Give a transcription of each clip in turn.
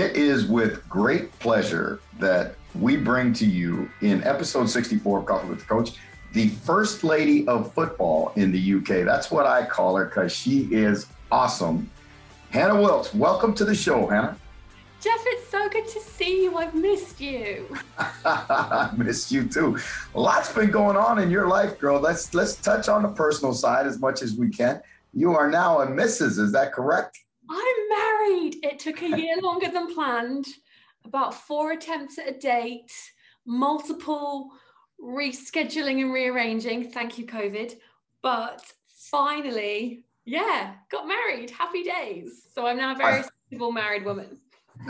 It is with great pleasure that we bring to you in episode 64 of Coffee with the Coach the first lady of football in the UK. That's what I call her because she is awesome. Hannah Wilkes, welcome to the show, Hannah. Jeff, it's so good to see you. I've missed you. I missed you too. Lots been going on in your life, girl. Let's let's touch on the personal side as much as we can. You are now a Mrs. Is that correct? I'm married. Took a year longer than planned. About four attempts at a date, multiple rescheduling and rearranging. Thank you, COVID. But finally, yeah, got married. Happy days. So I'm now a very stable married woman.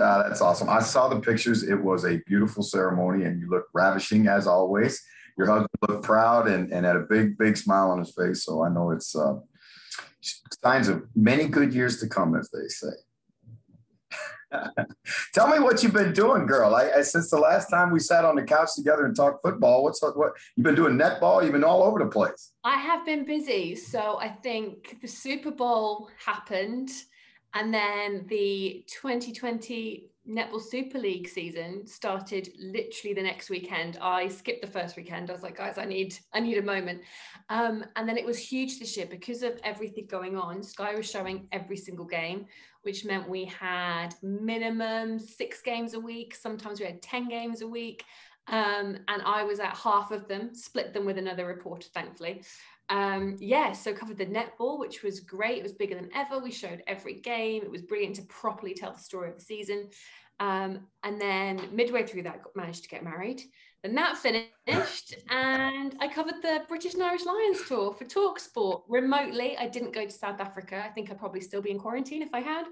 Uh, that's awesome. I saw the pictures. It was a beautiful ceremony, and you look ravishing as always. Your husband looked proud and, and had a big, big smile on his face. So I know it's uh, signs of many good years to come, as they say. Tell me what you've been doing, girl. I, I, since the last time we sat on the couch together and talked football, what's what you've been doing? Netball? You've been all over the place. I have been busy. So I think the Super Bowl happened, and then the 2020 Netball Super League season started literally the next weekend. I skipped the first weekend. I was like, guys, I need I need a moment. Um, and then it was huge this year because of everything going on. Sky was showing every single game, which meant we had minimum six games a week. Sometimes we had 10 games a week. Um, and I was at half of them, split them with another reporter, thankfully. Um, yeah, so covered the netball, which was great. It was bigger than ever. We showed every game. It was brilliant to properly tell the story of the season. Um, and then midway through that, got, managed to get married. Then that finished, and I covered the British and Irish Lions tour for Talksport remotely. I didn't go to South Africa. I think I'd probably still be in quarantine if I had.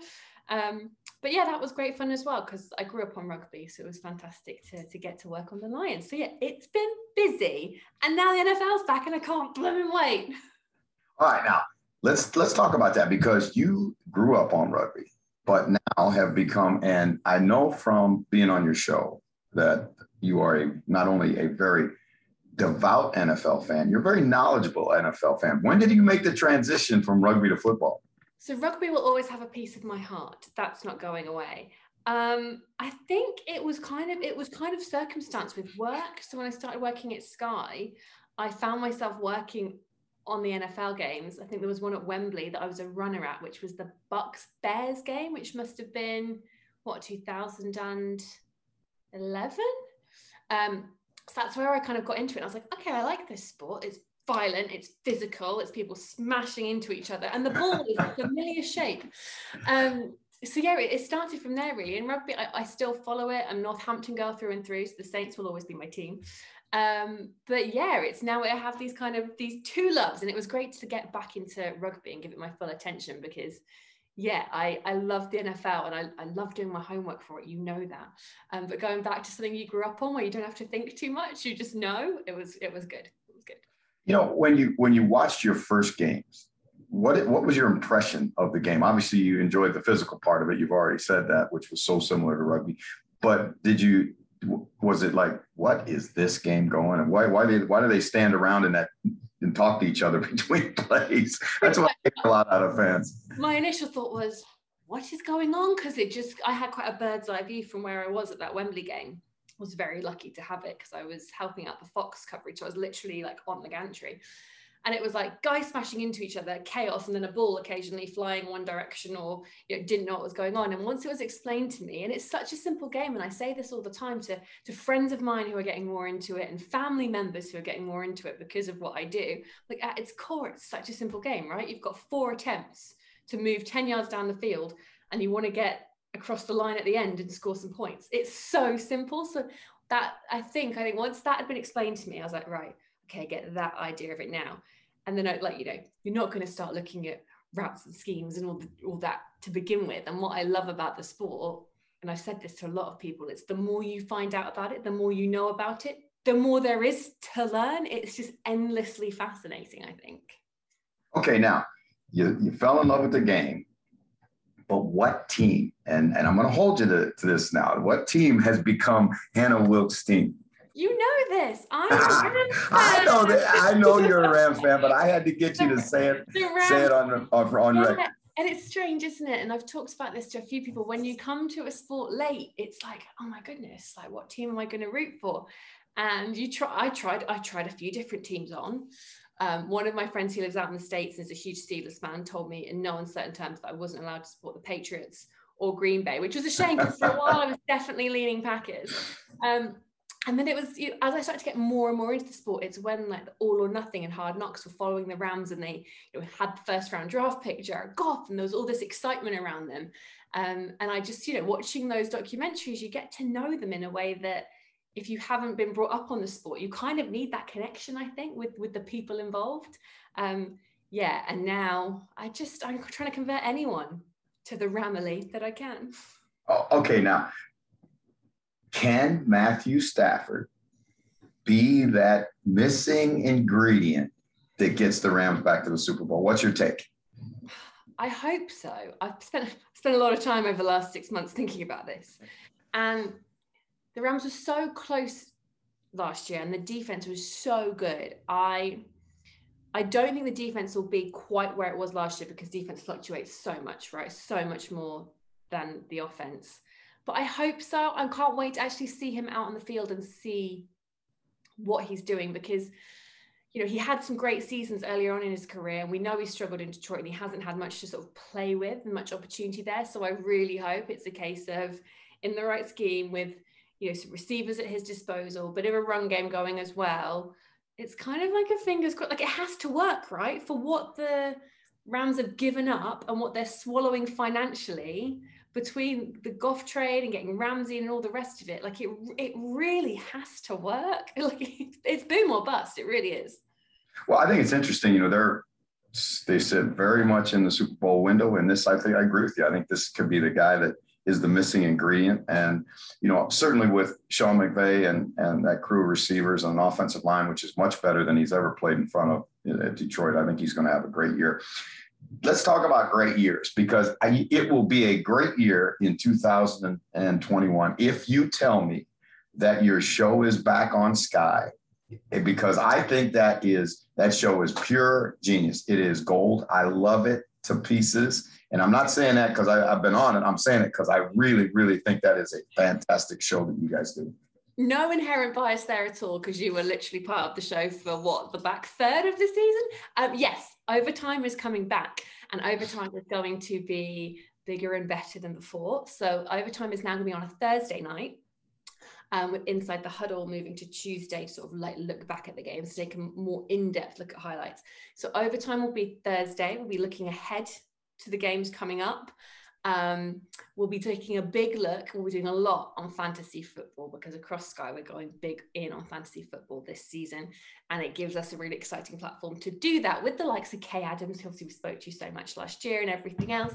Um, but yeah, that was great fun as well because I grew up on rugby, so it was fantastic to, to get to work on the Lions. So yeah, it's been busy, and now the NFL's back, and I can't blooming wait. All right, now let's let's talk about that because you grew up on rugby, but now have become, and I know from being on your show that you are a not only a very devout NFL fan, you're a very knowledgeable NFL fan. When did you make the transition from rugby to football? So rugby will always have a piece of my heart. That's not going away. Um, I think it was kind of it was kind of circumstance with work. So when I started working at Sky, I found myself working on the NFL games. I think there was one at Wembley that I was a runner at, which was the Bucs Bears game, which must have been what 2011. Um, so that's where I kind of got into it. I was like, okay, I like this sport. It's violent, it's physical, it's people smashing into each other, and the ball is a familiar shape. Um, so yeah, it, it, started from there really. In rugby, I, I, still follow it. I'm Northampton girl through and through, so the Saints will always be my team. Um, but yeah, it's now I have these kind of these two loves, and it was great to get back into rugby and give it my full attention because yeah, I, I love the NFL and I, I love doing my homework for it. You know that. Um, but going back to something you grew up on where you don't have to think too much, you just know it was it was good. You know, when you when you watched your first games, what what was your impression of the game? Obviously, you enjoyed the physical part of it. You've already said that, which was so similar to rugby. But did you was it like what is this game going and why why did why do they stand around in that and talk to each other between plays. That's what I get a lot out of fans. My initial thought was, what is going on? Because it just, I had quite a bird's eye view from where I was at that Wembley game. Was very lucky to have it because I was helping out the Fox coverage. So I was literally like on the gantry and it was like guys smashing into each other chaos and then a ball occasionally flying one direction or you know didn't know what was going on and once it was explained to me and it's such a simple game and i say this all the time to to friends of mine who are getting more into it and family members who are getting more into it because of what i do like at its core it's such a simple game right you've got four attempts to move 10 yards down the field and you want to get across the line at the end and score some points it's so simple so that i think i think once that had been explained to me i was like right okay, get that idea of it now. And then, I, like, you know, you're not going to start looking at routes and schemes and all, the, all that to begin with. And what I love about the sport, and I've said this to a lot of people, it's the more you find out about it, the more you know about it, the more there is to learn. It's just endlessly fascinating, I think. Okay, now you, you fell in love with the game, but what team? And, and I'm going to hold you to, to this now. What team has become Hannah Wilkes' team? You know this. I'm a Rams I know that. I know you're a Rams fan, but I had to get you to say it. Say it on on, on record. and it's strange, isn't it? And I've talked about this to a few people. When you come to a sport late, it's like, oh my goodness, like what team am I going to root for? And you try. I tried. I tried a few different teams on. Um, one of my friends who lives out in the states and is a huge Steelers fan told me in no uncertain terms that I wasn't allowed to support the Patriots or Green Bay, which was a shame because for a while I was definitely leaning Packers. Um, and then it was you know, as I started to get more and more into the sport, it's when like all or nothing and hard knocks were following the Rams and they you know, had the first round draft pick, Jared Goff, and there was all this excitement around them. Um, and I just, you know, watching those documentaries, you get to know them in a way that if you haven't been brought up on the sport, you kind of need that connection, I think, with with the people involved. Um, yeah, and now I just I'm trying to convert anyone to the Ramily that I can. Oh, okay, now can Matthew Stafford be that missing ingredient that gets the Rams back to the Super Bowl? What's your take? I hope so. I've spent spent a lot of time over the last six months thinking about this, and the Rams were so close last year, and the defense was so good. I I don't think the defense will be quite where it was last year because defense fluctuates so much, right? So much more than the offense but I hope so. I can't wait to actually see him out on the field and see what he's doing because you know he had some great seasons earlier on in his career and we know he struggled in Detroit and he hasn't had much to sort of play with and much opportunity there so I really hope it's a case of in the right scheme with you know some receivers at his disposal but of a run game going as well it's kind of like a fingers crossed like it has to work right for what the Rams have given up and what they're swallowing financially between the Goff trade and getting Ramsey and all the rest of it, like it it really has to work. Like it's boom or bust. It really is. Well, I think it's interesting. You know, they're they sit very much in the Super Bowl window, and this I think I agree with you. I think this could be the guy that is the missing ingredient. And you know, certainly with Sean McVay and and that crew of receivers on an offensive line, which is much better than he's ever played in front of at Detroit. I think he's going to have a great year let's talk about great years because I, it will be a great year in 2021 if you tell me that your show is back on Sky because I think that is that show is pure genius. It is gold. I love it to pieces. And I'm not saying that because I've been on it. I'm saying it because I really, really think that is a fantastic show that you guys do. No inherent bias there at all because you were literally part of the show for what the back third of the season. Um, yes, overtime is coming back and overtime is going to be bigger and better than before. So overtime is now going to be on a Thursday night. Um, inside the huddle moving to Tuesday to sort of like look back at the games, take a more in-depth look at highlights. So overtime will be Thursday. We'll be looking ahead to the games coming up. Um, we'll be taking a big look. We'll be doing a lot on fantasy football because across Sky we're going big in on fantasy football this season, and it gives us a really exciting platform to do that with the likes of Kay Adams, who obviously we spoke to you so much last year, and everything else.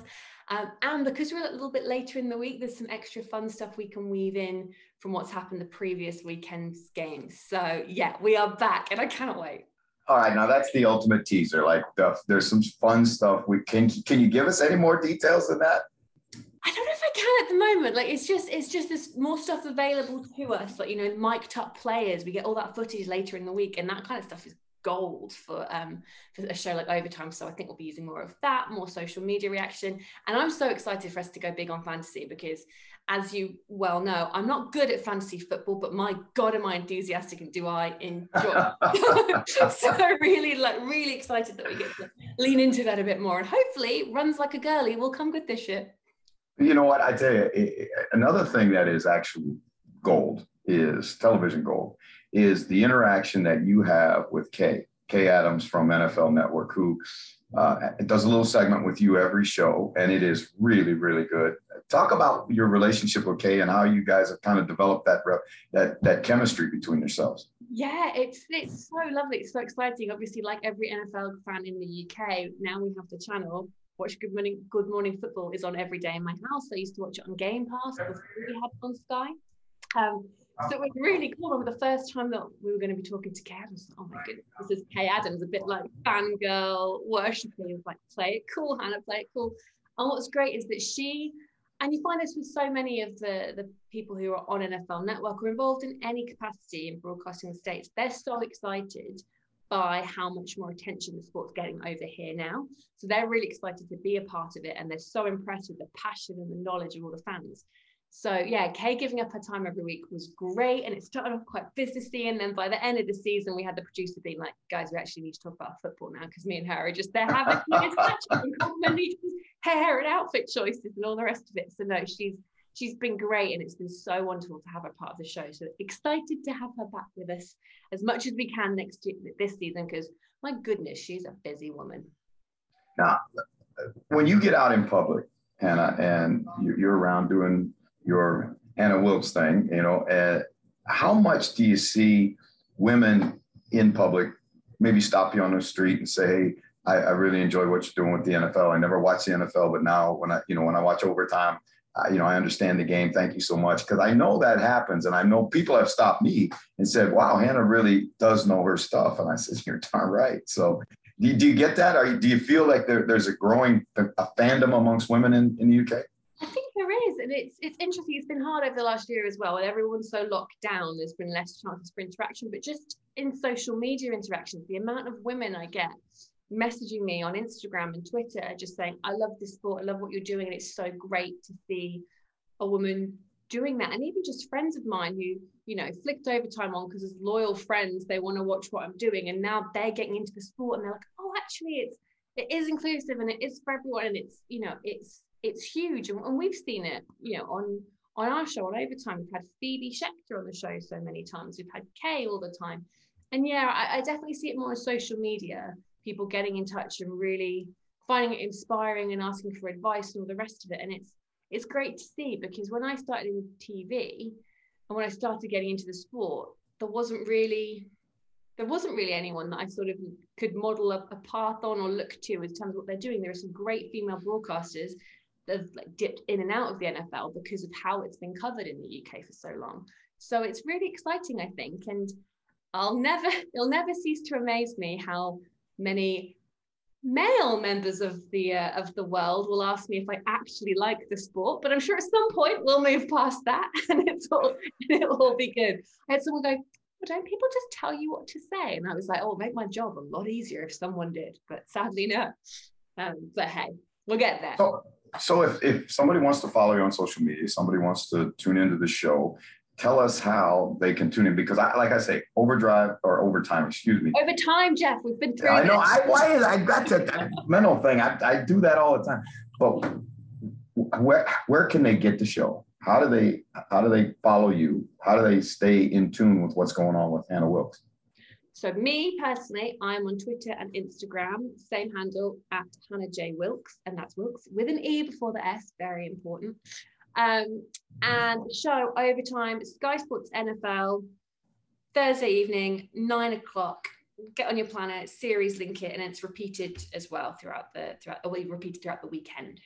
Um, and because we're a little bit later in the week, there's some extra fun stuff we can weave in from what's happened the previous weekend's games. So yeah, we are back, and I cannot wait. All right, now that's the ultimate teaser. Like the, there's some fun stuff. We can can you give us any more details than that? I don't know if I can at the moment. Like it's just it's just this more stuff available to us. Like you know, mic'd up players. We get all that footage later in the week, and that kind of stuff is gold for um for a show like Overtime. So I think we'll be using more of that, more social media reaction. And I'm so excited for us to go big on fantasy because as you well know, I'm not good at fantasy football, but my God, am I enthusiastic and do I enjoy? so really, like, really excited that we get to lean into that a bit more, and hopefully, runs like a girly will come good this year. You know what? I tell you, it, another thing that is actually gold is television gold is the interaction that you have with Kay, Kay Adams from NFL Network, who uh, it does a little segment with you every show, and it is really, really good. Talk about your relationship with Kay and how you guys have kind of developed that that that chemistry between yourselves. Yeah, it's it's so lovely. It's so exciting. Obviously, like every NFL fan in the UK, now we have the channel watch Good Morning Good Morning Football is on every day in my house. I used to watch it on Game Pass before we had on Sky. Um, so it was really cool. Remember the first time that we were going to be talking to Kay Adams. Oh my goodness, this is Kay Adams, a bit like fangirl worshiping, like play it cool, Hannah, play it cool. And what's great is that she, and you find this with so many of the the people who are on NFL Network or involved in any capacity in broadcasting the states, they're so excited by how much more attention the sport's getting over here now. So they're really excited to be a part of it and they're so impressed with the passion and the knowledge of all the fans. So yeah, Kay giving up her time every week was great, and it started off quite businessy, and then by the end of the season, we had the producer being like, "Guys, we actually need to talk about football now because me and her are just there having hair and outfit choices and all the rest of it." So no, she's she's been great, and it's been so wonderful to have her part of the show. So excited to have her back with us as much as we can next year, this season because my goodness, she's a busy woman. Now, when you get out in public, Hannah, and you're around doing your Hannah Wilkes thing, you know, uh, how much do you see women in public maybe stop you on the street and say, hey, I, I, really enjoy what you're doing with the NFL. I never watched the NFL, but now when I, you know, when I watch overtime, uh, you know, I understand the game. Thank you so much. Cause I know that happens. And I know people have stopped me and said, wow, Hannah really does know her stuff. And I said, you're darn right. So do you, do you get that? Or do you feel like there, there's a growing a fandom amongst women in, in the UK? I think there is, and it's it's interesting. It's been hard over the last year as well, and everyone's so locked down. There's been less chances for interaction, but just in social media interactions, the amount of women I get messaging me on Instagram and Twitter, just saying, "I love this sport. I love what you're doing, and it's so great to see a woman doing that." And even just friends of mine who you know flicked overtime on because as loyal friends, they want to watch what I'm doing, and now they're getting into the sport, and they're like, "Oh, actually, it's." It is inclusive and it is for everyone, and it's you know it's it's huge, and, and we've seen it, you know, on on our show on overtime. We've had Phoebe Schechter on the show so many times. We've had Kay all the time, and yeah, I, I definitely see it more on social media. People getting in touch and really finding it inspiring and asking for advice and all the rest of it. And it's it's great to see because when I started in TV and when I started getting into the sport, there wasn't really there wasn't really anyone that I sort of could model a, a path on or look to in terms of what they're doing. There are some great female broadcasters have like dipped in and out of the NFL because of how it's been covered in the UK for so long. So it's really exciting, I think, and I'll never it'll never cease to amaze me how many male members of the uh, of the world will ask me if I actually like the sport, but I'm sure at some point we'll move past that and it's all it'll all be good. I had someone go, don't people just tell you what to say? And I was like, oh, make my job a lot easier if someone did, but sadly no. Um, but hey, we'll get there. So if, if somebody wants to follow you on social media, somebody wants to tune into the show, tell us how they can tune in because I like I say overdrive or overtime, excuse me. Over time, Jeff. We've been through. I know. I why is I got that mental thing. I, I do that all the time. But where where can they get the show? How do they how do they follow you? How do they stay in tune with what's going on with Hannah Wilkes? So me personally, I'm on Twitter and Instagram, same handle at Hannah J Wilkes, and that's Wilkes with an E before the S, very important. Um, and show overtime, Sky Sports NFL, Thursday evening, nine o'clock. Get on your planner, series link it, and it's repeated as well throughout the throughout. Or we repeated throughout the weekend.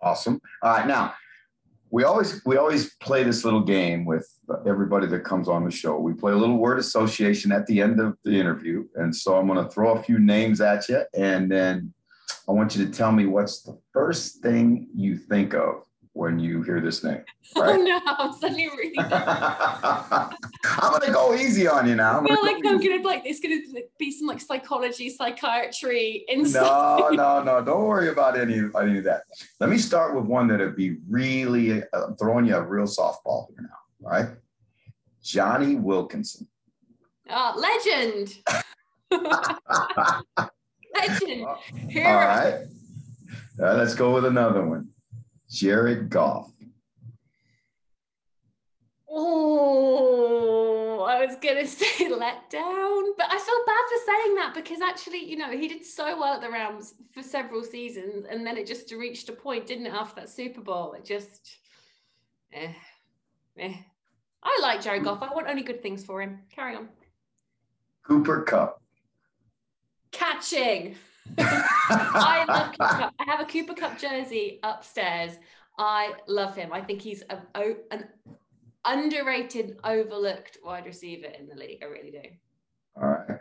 Awesome. All right, now we always we always play this little game with everybody that comes on the show. We play a little word association at the end of the interview, and so I'm going to throw a few names at you, and then I want you to tell me what's the first thing you think of when you hear this name. Oh, right? Oh no, I'm suddenly really. I'm gonna go easy on you now. i feel like I'm gonna like it's gonna be some like psychology, psychiatry insight. No, no, no. Don't worry about any, any of that. Let me start with one that'd be really uh, throwing you a real softball here now. All right, Jonny Wilkinson. Oh, legend. legend. Hero. All right. Uh, let's go with another one. Jared Goff. Oh, I was gonna say let down, but I feel bad for saying that because actually, you know, he did so well at the Rams for several seasons, and then it just reached a point, didn't it, after that Super Bowl? It just, eh, eh. I like Jared Goff. I want only good things for him. Carry on. Cooper Kupp. Catching. I love Cooper Kupp. I have a Cooper Kupp jersey upstairs. I love him. I think he's a, an underrated, overlooked wide receiver in the league. I really do. All right.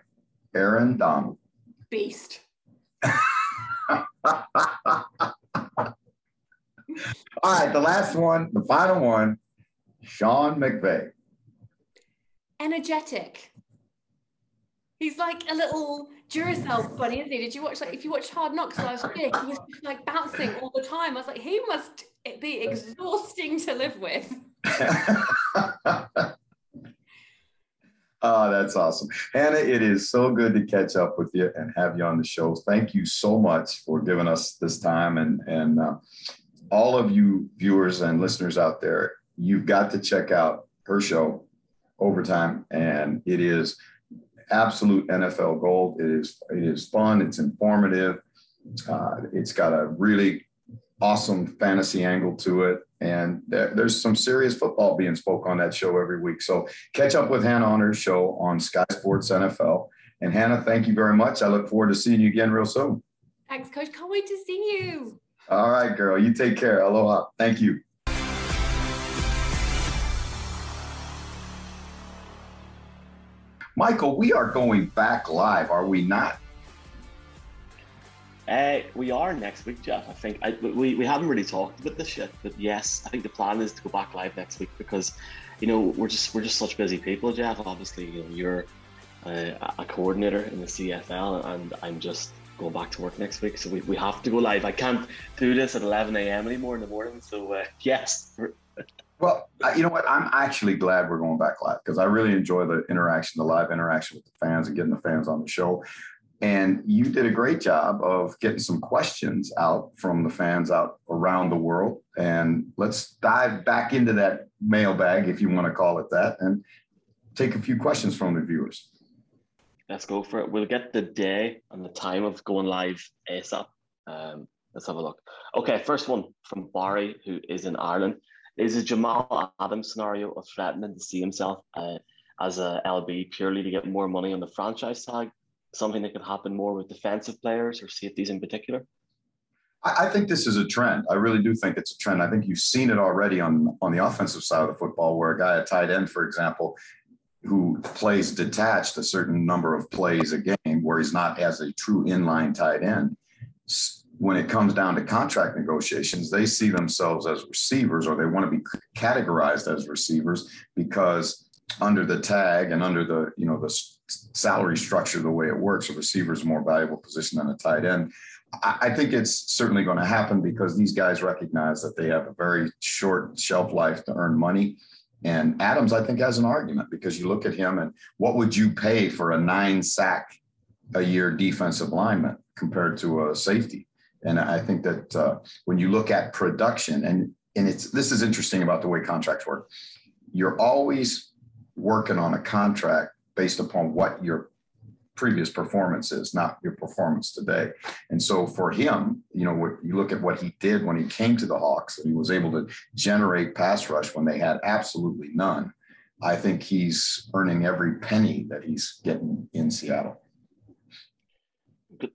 Aaron Donald. Beast. All right, the last one, the final one, Sean McVay. Energetic. He's like a little Duracell bunny, isn't he? Did you watch like if you watched Hard Knocks last year, he was like bouncing all the time. I was like, he must be exhausting to live with. Oh, that's awesome. Hannah, it is so good to catch up with you and have you on the show. Thank you so much for giving us this time. And, and uh, all of you viewers and listeners out there, you've got to check out her show, Overtime. And it is absolute NFL gold. It is, it is fun, it's informative. Uh, it's got a really awesome fantasy angle to it. And there, there's some serious football being spoke on that show every week. So catch up with Hannah on her show on Sky Sports NFL. And Hannah, thank you very much. I look forward to seeing you again real soon. Thanks, Coach. Can't wait to see you. All right, girl. You take care. Aloha. Thank you. Michael, we are going back live, are we not? Uh, we are next week, Jeff. I think I, we, we haven't really talked about this yet, but yes, I think the plan is to go back live next week because, you know, we're just we're just such busy people, Jeff. Obviously, you know, you're uh, a coordinator in the CFL, and I'm just going back to work next week, so we, we have to go live. I can't do this at 11 a.m. anymore in the morning, so uh, yes. Well, you know what? I'm actually glad we're going back live because I really enjoy the interaction, the live interaction with the fans and getting the fans on the show. And you did a great job of getting some questions out from the fans out around the world. And let's dive back into that mailbag, if you want to call it that, and take a few questions from the viewers. Let's go for it. We'll get the day and the time of going live ASAP. Um, let's have a look. Okay, first one from Barry, who is in Ireland. Is a Jamal Adams scenario of threatening to see himself uh, as a LB purely to get more money on the franchise tag something that could happen more with defensive players or safeties in particular? I think this is a trend. I really do think it's a trend. I think you've seen it already on on the offensive side of the football, where a guy at tight end, for example, who plays detached a certain number of plays a game, where he's not as a true inline tight end. When it comes down to contract negotiations, they see themselves as receivers, or they want to be categorized as receivers because under the tag and under the you know the salary structure the way it works, a receiver is a more valuable position than a tight end. I think it's certainly going to happen because these guys recognize that they have a very short shelf life to earn money. And Adams, I think, has an argument because you look at him and what would you pay for a nine sack a year defensive lineman compared to a safety? And I think that uh, when you look at production, and and it's this is interesting about the way contracts work. You're always working on a contract based upon what your previous performance is, not your performance today. And so for him, you know, what you look at what he did when he came to the Hawks and he was able to generate pass rush when they had absolutely none. I think he's earning every penny that he's getting in Seattle.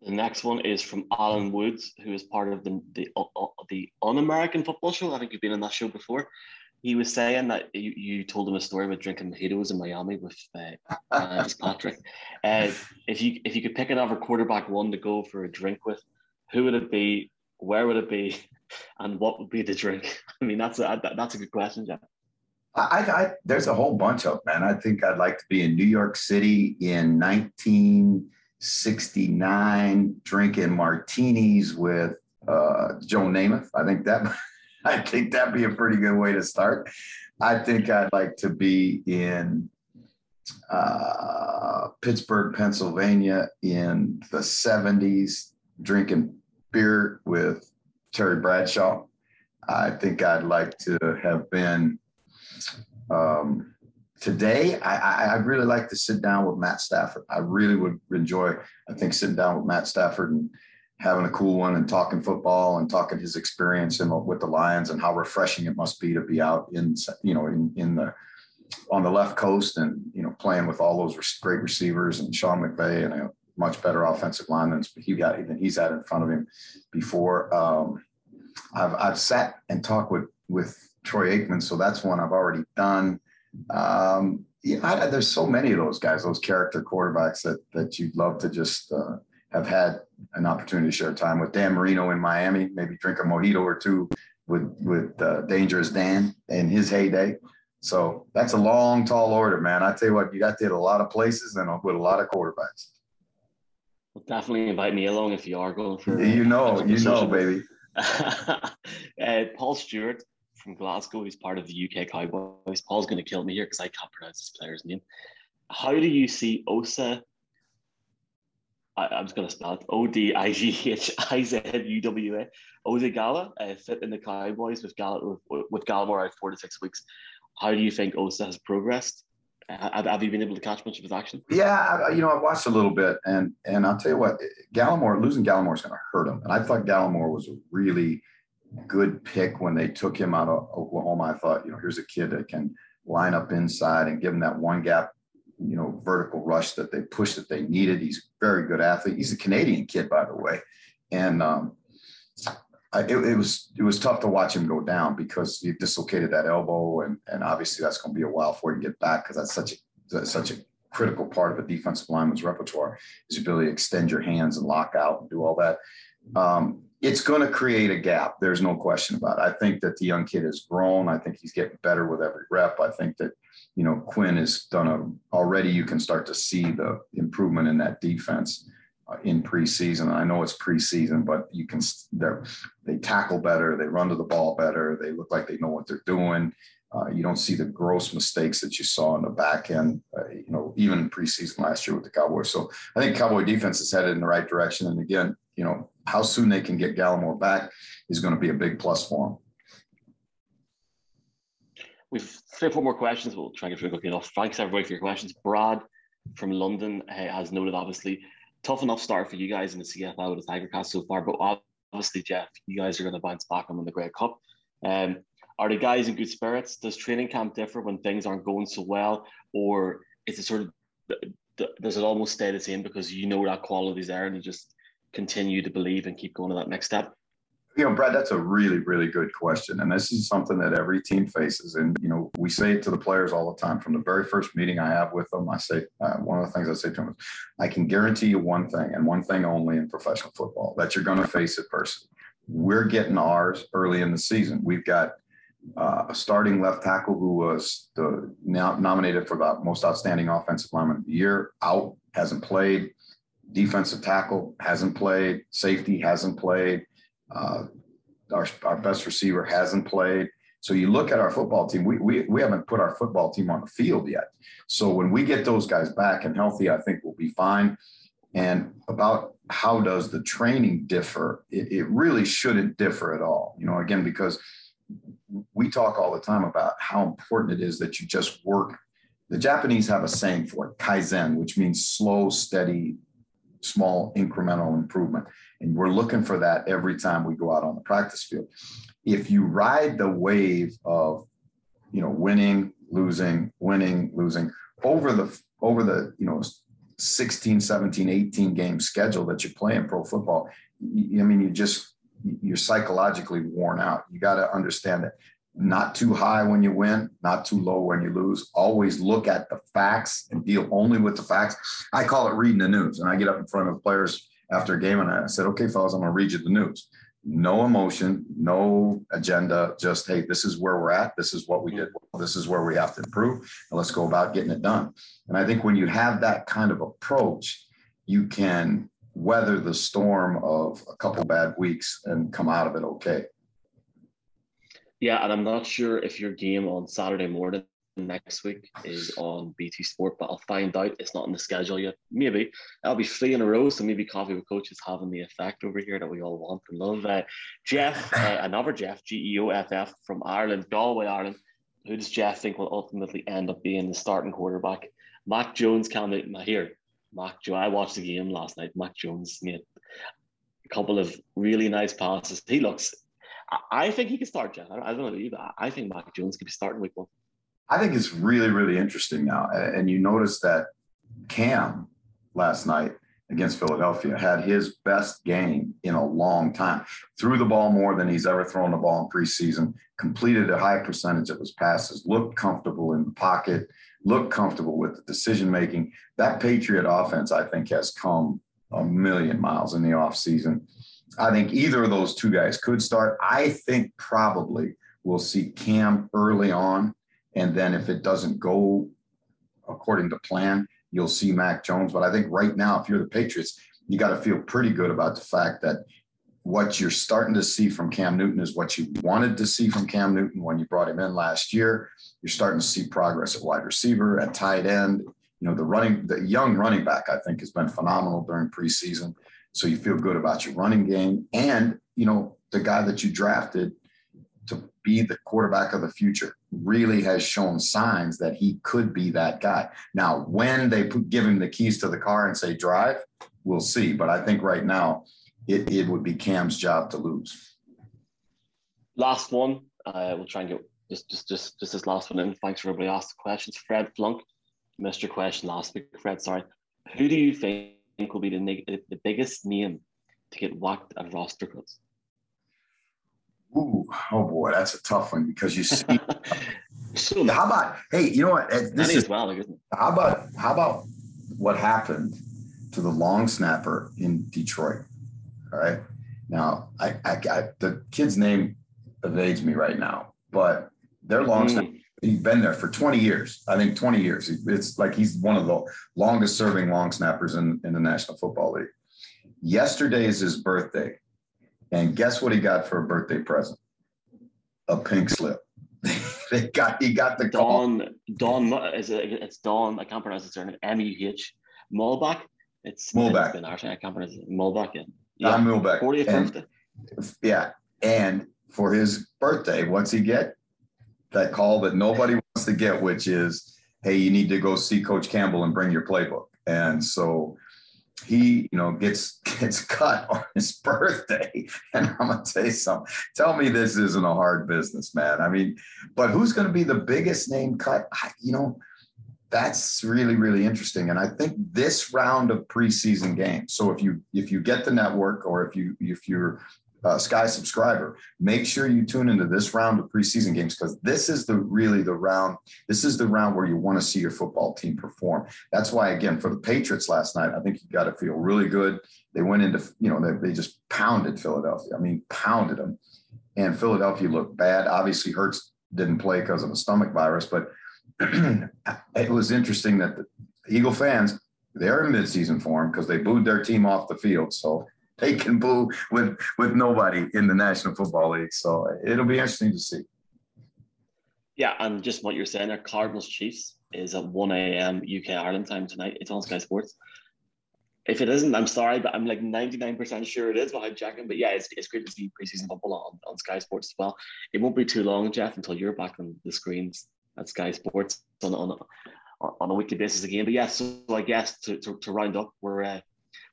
The next one is from Alan Woods, who is part of the the, uh, uh the Un-American Football Show. I think you've been on that show before he was saying that you, you told him a story about drinking mojitos in Miami with uh, uh, Patrick. Uh, if you if you could pick another quarterback one to go for a drink with, who would it be? Where would it be? And what would be the drink? I mean, that's a that's a good question, Jeff. I, I there's a whole bunch of man. I think I'd like to be in New York City in 1969, drinking martinis with uh, Joe Namath. I think that I think that'd be a pretty good way to start. I think I'd like to be in uh, Pittsburgh, Pennsylvania in the 70s, drinking beer with Terry Bradshaw. I think I'd like to have been um, today. I, I really like to sit down with Matt Stafford. I really would enjoy, I think, sitting down with Matt Stafford and having a cool one and talking football and talking his experience in, with the Lions and how refreshing it must be to be out in you know in in the on the left coast and you know playing with all those great receivers and Sean McVay and a much better offensive lineman he got than he's had in front of him before. Um, I've I've sat and talked with with Troy Aikman, so that's one I've already done. Um, yeah, I, there's so many of those guys, those character quarterbacks that that you'd love to just uh, have had an opportunity to share time with Dan Marino in Miami, maybe drink a mojito or two with with uh, Dangerous Dan in his heyday. So that's a long, tall order, man. I tell you what, you got to hit a lot of places and with a lot of quarterbacks. Well, definitely invite me along if you are going for. You know, you know, baby. uh, Paul Stewart from Glasgow, he's part of the UK Cowboys. Paul's going to kill me here because I can't pronounce this player's name. How do you see Osa? I, am just going to spell it O D I G H I Z U W A. Ozigala uh, fit in the Cowboys with, Gall- with, with Gallimore out four to six weeks. How do you think Osa has progressed? Have, have you been able to catch much of his action? Yeah, I, you know, I watched a little bit, and and I'll tell you what, Gallimore losing Gallimore is going to hurt him. And I thought Gallimore was a really good pick when they took him out of Oklahoma. I thought, you know, here's a kid that can line up inside and give him that one gap, you know, vertical rush that they push that they needed. He's a very good athlete. He's a Canadian kid, by the way, and um, I, it, it, was it was tough to watch him go down because he dislocated that elbow, and and obviously that's going to be a while for him to get back because that's such a such a critical part of a defensive lineman's repertoire is the ability to extend your hands and lock out and do all that. Um, it's going to create a gap. There's no question about it. I think that the young kid has grown. I think he's getting better with every rep. I think that, you know, Quinn has done a, already you can start to see the improvement in that defense uh, in preseason. I know it's preseason, but you can, they tackle better. They run to the ball better. They look like they know what they're doing. Uh, you don't see the gross mistakes that you saw in the back end, uh, you know, even preseason last year with the Cowboys. So I think Cowboy defense is headed in the right direction. And again, you know, how soon they can get Gallimore back is going to be a big plus for them. We've three or four more questions. We'll try and get through quickly enough. Thanks everybody for your questions. Brad from London uh, has noted, obviously, tough enough start for you guys in the CFL with the Tiger-Cats so far, but obviously, Jeff, you guys are going to bounce back on the Grey Cup. Um, are the guys in good spirits? Does training camp differ when things aren't going so well, or is it sort of does it almost stay the same because you know that quality is there and you just continue to believe and keep going to that next step? You know, Brad, that's a really, really good question. And this is something that every team faces. And, you know, we say it to the players all the time. From the very first meeting I have with them, I say, uh, one of the things I say to them is, I can guarantee you one thing and one thing only in professional football that you're going to face adversity. We're getting ours early in the season. We've got uh, a starting left tackle who was the nominated for the most outstanding offensive lineman of the year out hasn't played. Defensive tackle hasn't played. Safety hasn't played. Uh, our, our best receiver hasn't played. So you look at our football team we, we, we haven't put our football team on the field yet. So when we get those guys back and healthy i think we'll be fine. And about how does the training differ it, it really shouldn't differ at all you know again because we talk all the time about how important it is that you just work. The Japanese have a saying for it, kaizen, which means slow, steady, small incremental improvement. And we're looking for that every time we go out on the practice field. If you ride the wave of, you know, winning, losing, winning, losing over the over the, you know, 16, 17, 18 game schedule that you play in pro football, I mean, you just you're psychologically worn out. You got to understand that not too high when you win, not too low when you lose. Always look at the facts and deal only with the facts. I call it reading the news. And I get up in front of players after a game and I said, okay, fellas, I'm going to read you the news. No emotion, no agenda, just, hey, this is where we're at. This is what we did. Mm. This is where we have to improve. And let's go about getting it done. And I think when you have that kind of approach, you can weather the storm of a couple bad weeks and come out of it okay. Yeah, and I'm not sure if your game on Saturday morning next week is on BT Sport, but I'll find out. It's not in the schedule yet. Maybe I'll be three in a row, so maybe Coffee with Coach is having the effect over here that we all want and love. Uh, Jeff, uh, another Jeff, G E O F F from Ireland, Galway, Ireland. Who does Jeff think will ultimately end up being the starting quarterback? Mac Jones candidate here. Mac Jones. I watched the game last night. Mac Jones made a couple of really nice passes. He looks. I think he could start, Jeff. I don't know you, but I think Mac Jones could be starting week one. I think it's really, really interesting now. And you notice that Cam last night against Philadelphia had his best game in a long time. Threw the ball more than he's ever thrown the ball in preseason, completed a high percentage of his passes, looked comfortable in the pocket, look comfortable with the decision making. That Patriot offense, I think, has come a million miles in the offseason. I think either of those two guys could start. I think probably we'll see Cam early on And then if it doesn't go according to plan, you'll see Mac Jones. But I think right now, if you're the Patriots, you got to feel pretty good about the fact that what you're starting to see from Cam Newton is what you wanted to see from Cam Newton when you brought him in last year. You're starting to see progress at wide receiver, at tight end. You know, the running, the young running back, I think, has been phenomenal during preseason. So you feel good about your running game. And, you know, the guy that you drafted to be the quarterback of the future really has shown signs that he could be that guy. Now, when they put, give him the keys to the car and say drive, we'll see. But I think right now it, it would be Cam's job to lose. Last one. Uh, we'll try and get just just just just this last one in. Thanks for everybody asked the questions. Fred Flunk, missed your question last week. Fred, sorry. Who do you think will be the the biggest name to get whacked at roster cuts? Ooh, oh boy, that's a tough one because you see. so how about hey, you know what? This is well. How about how about what happened to the long snapper in Detroit? All right. Now, I, I, I the kid's name evades me right now, but they're long. Mm. He's been there for 20 years. I think 20 years. It's like he's one of the longest serving long snappers in, in the National Football League. Yesterday is his birthday. And guess what he got for a birthday present? A pink slip. they got he got the Don call. Don is it, it's Don. I can't pronounce his surname. M U H Muhlbach. It's Muhlbach. It's been I can't pronounce it. Muhlbach. Yeah. Yeah, Don Mulbeck. 40th and, birthday. Yeah. And for his birthday, what's he get? That call that nobody wants to get, which is, hey, you need to go see Coach Campbell and bring your playbook. And so he, you know, gets gets cut on his birthday. And I'm gonna tell you something. Tell me this isn't a hard business, man. I mean, but who's gonna be the biggest name cut? I, you know, that's really really interesting and i think this round of preseason games so if you if you get the network or if you if you're a sky subscriber make sure you tune into this round of preseason games because this is the really the round this is the round where you want to see your football team perform. That's why again for the patriots last night i think you got to feel really good. They went into you know they, they just pounded philadelphia i mean pounded them and philadelphia looked bad. Obviously hurts didn't play because of a stomach virus but it was interesting that the Eagle fans, they're in midseason form because they booed their team off the field. So they can boo with, with nobody in the National Football League. So it'll be interesting to see. Yeah, and just what you're saying there, Cardinals Chiefs is at 1 a.m. UK Ireland time tonight. It's on Sky Sports. If it isn't, I'm sorry, but I'm like 99% sure it is behind checking. But yeah, it's, it's great to see preseason football on, on Sky Sports as well. It won't be too long, Jeff, until you're back on the screens at Sky Sports on on, on a weekly basis again. But yeah, so I guess to, to, to round up, we're uh,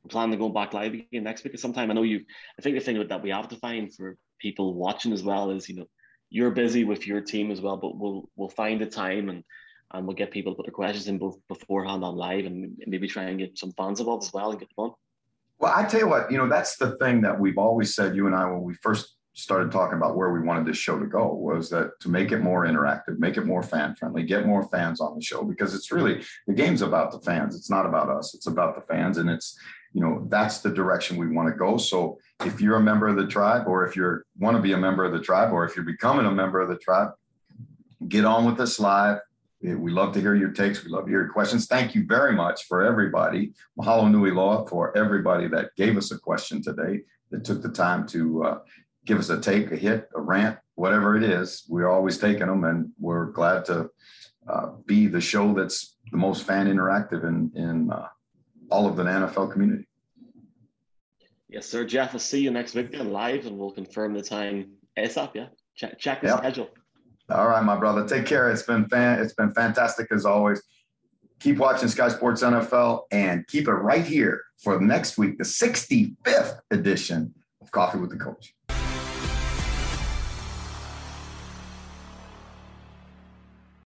we're planning to go back live again next week at some time. I know you. I think the thing that we have to find for people watching as well is you know you're busy with your team as well, but we'll we'll find a time and and we'll get people to put their questions in both beforehand on live and maybe try and get some fans involved as well and get fun. Well, I tell you what, you know, that's the thing that we've always said, you and I, when we first started talking about where we wanted this show to go was that to make it more interactive, make it more fan friendly, get more fans on the show because it's really the game's about the fans. It's not about us. It's about the fans, and it's you know that's the direction we want to go. So if you're a member of the tribe, or if you want to be a member of the tribe, or if you're becoming a member of the tribe, get on with us live. We love to hear your takes. We love to hear your questions. Thank you very much for everybody. Mahalo nui loa for everybody that gave us a question today, that took the time to uh, give us a take, a hit, a rant, whatever it is. We're always taking them, and we're glad to uh, be the show that's the most fan interactive in in uh, all of the NFL community. Yes, sir, Jeff. I'll see you next weekend live, and we'll confirm the time ASAP. Yeah, check check the yep. schedule. All right, my brother. Take care. It's been fan. It's been fantastic as always. Keep watching Sky Sports NFL and keep it right here for next week, the 65th edition of Coffee with the Coach.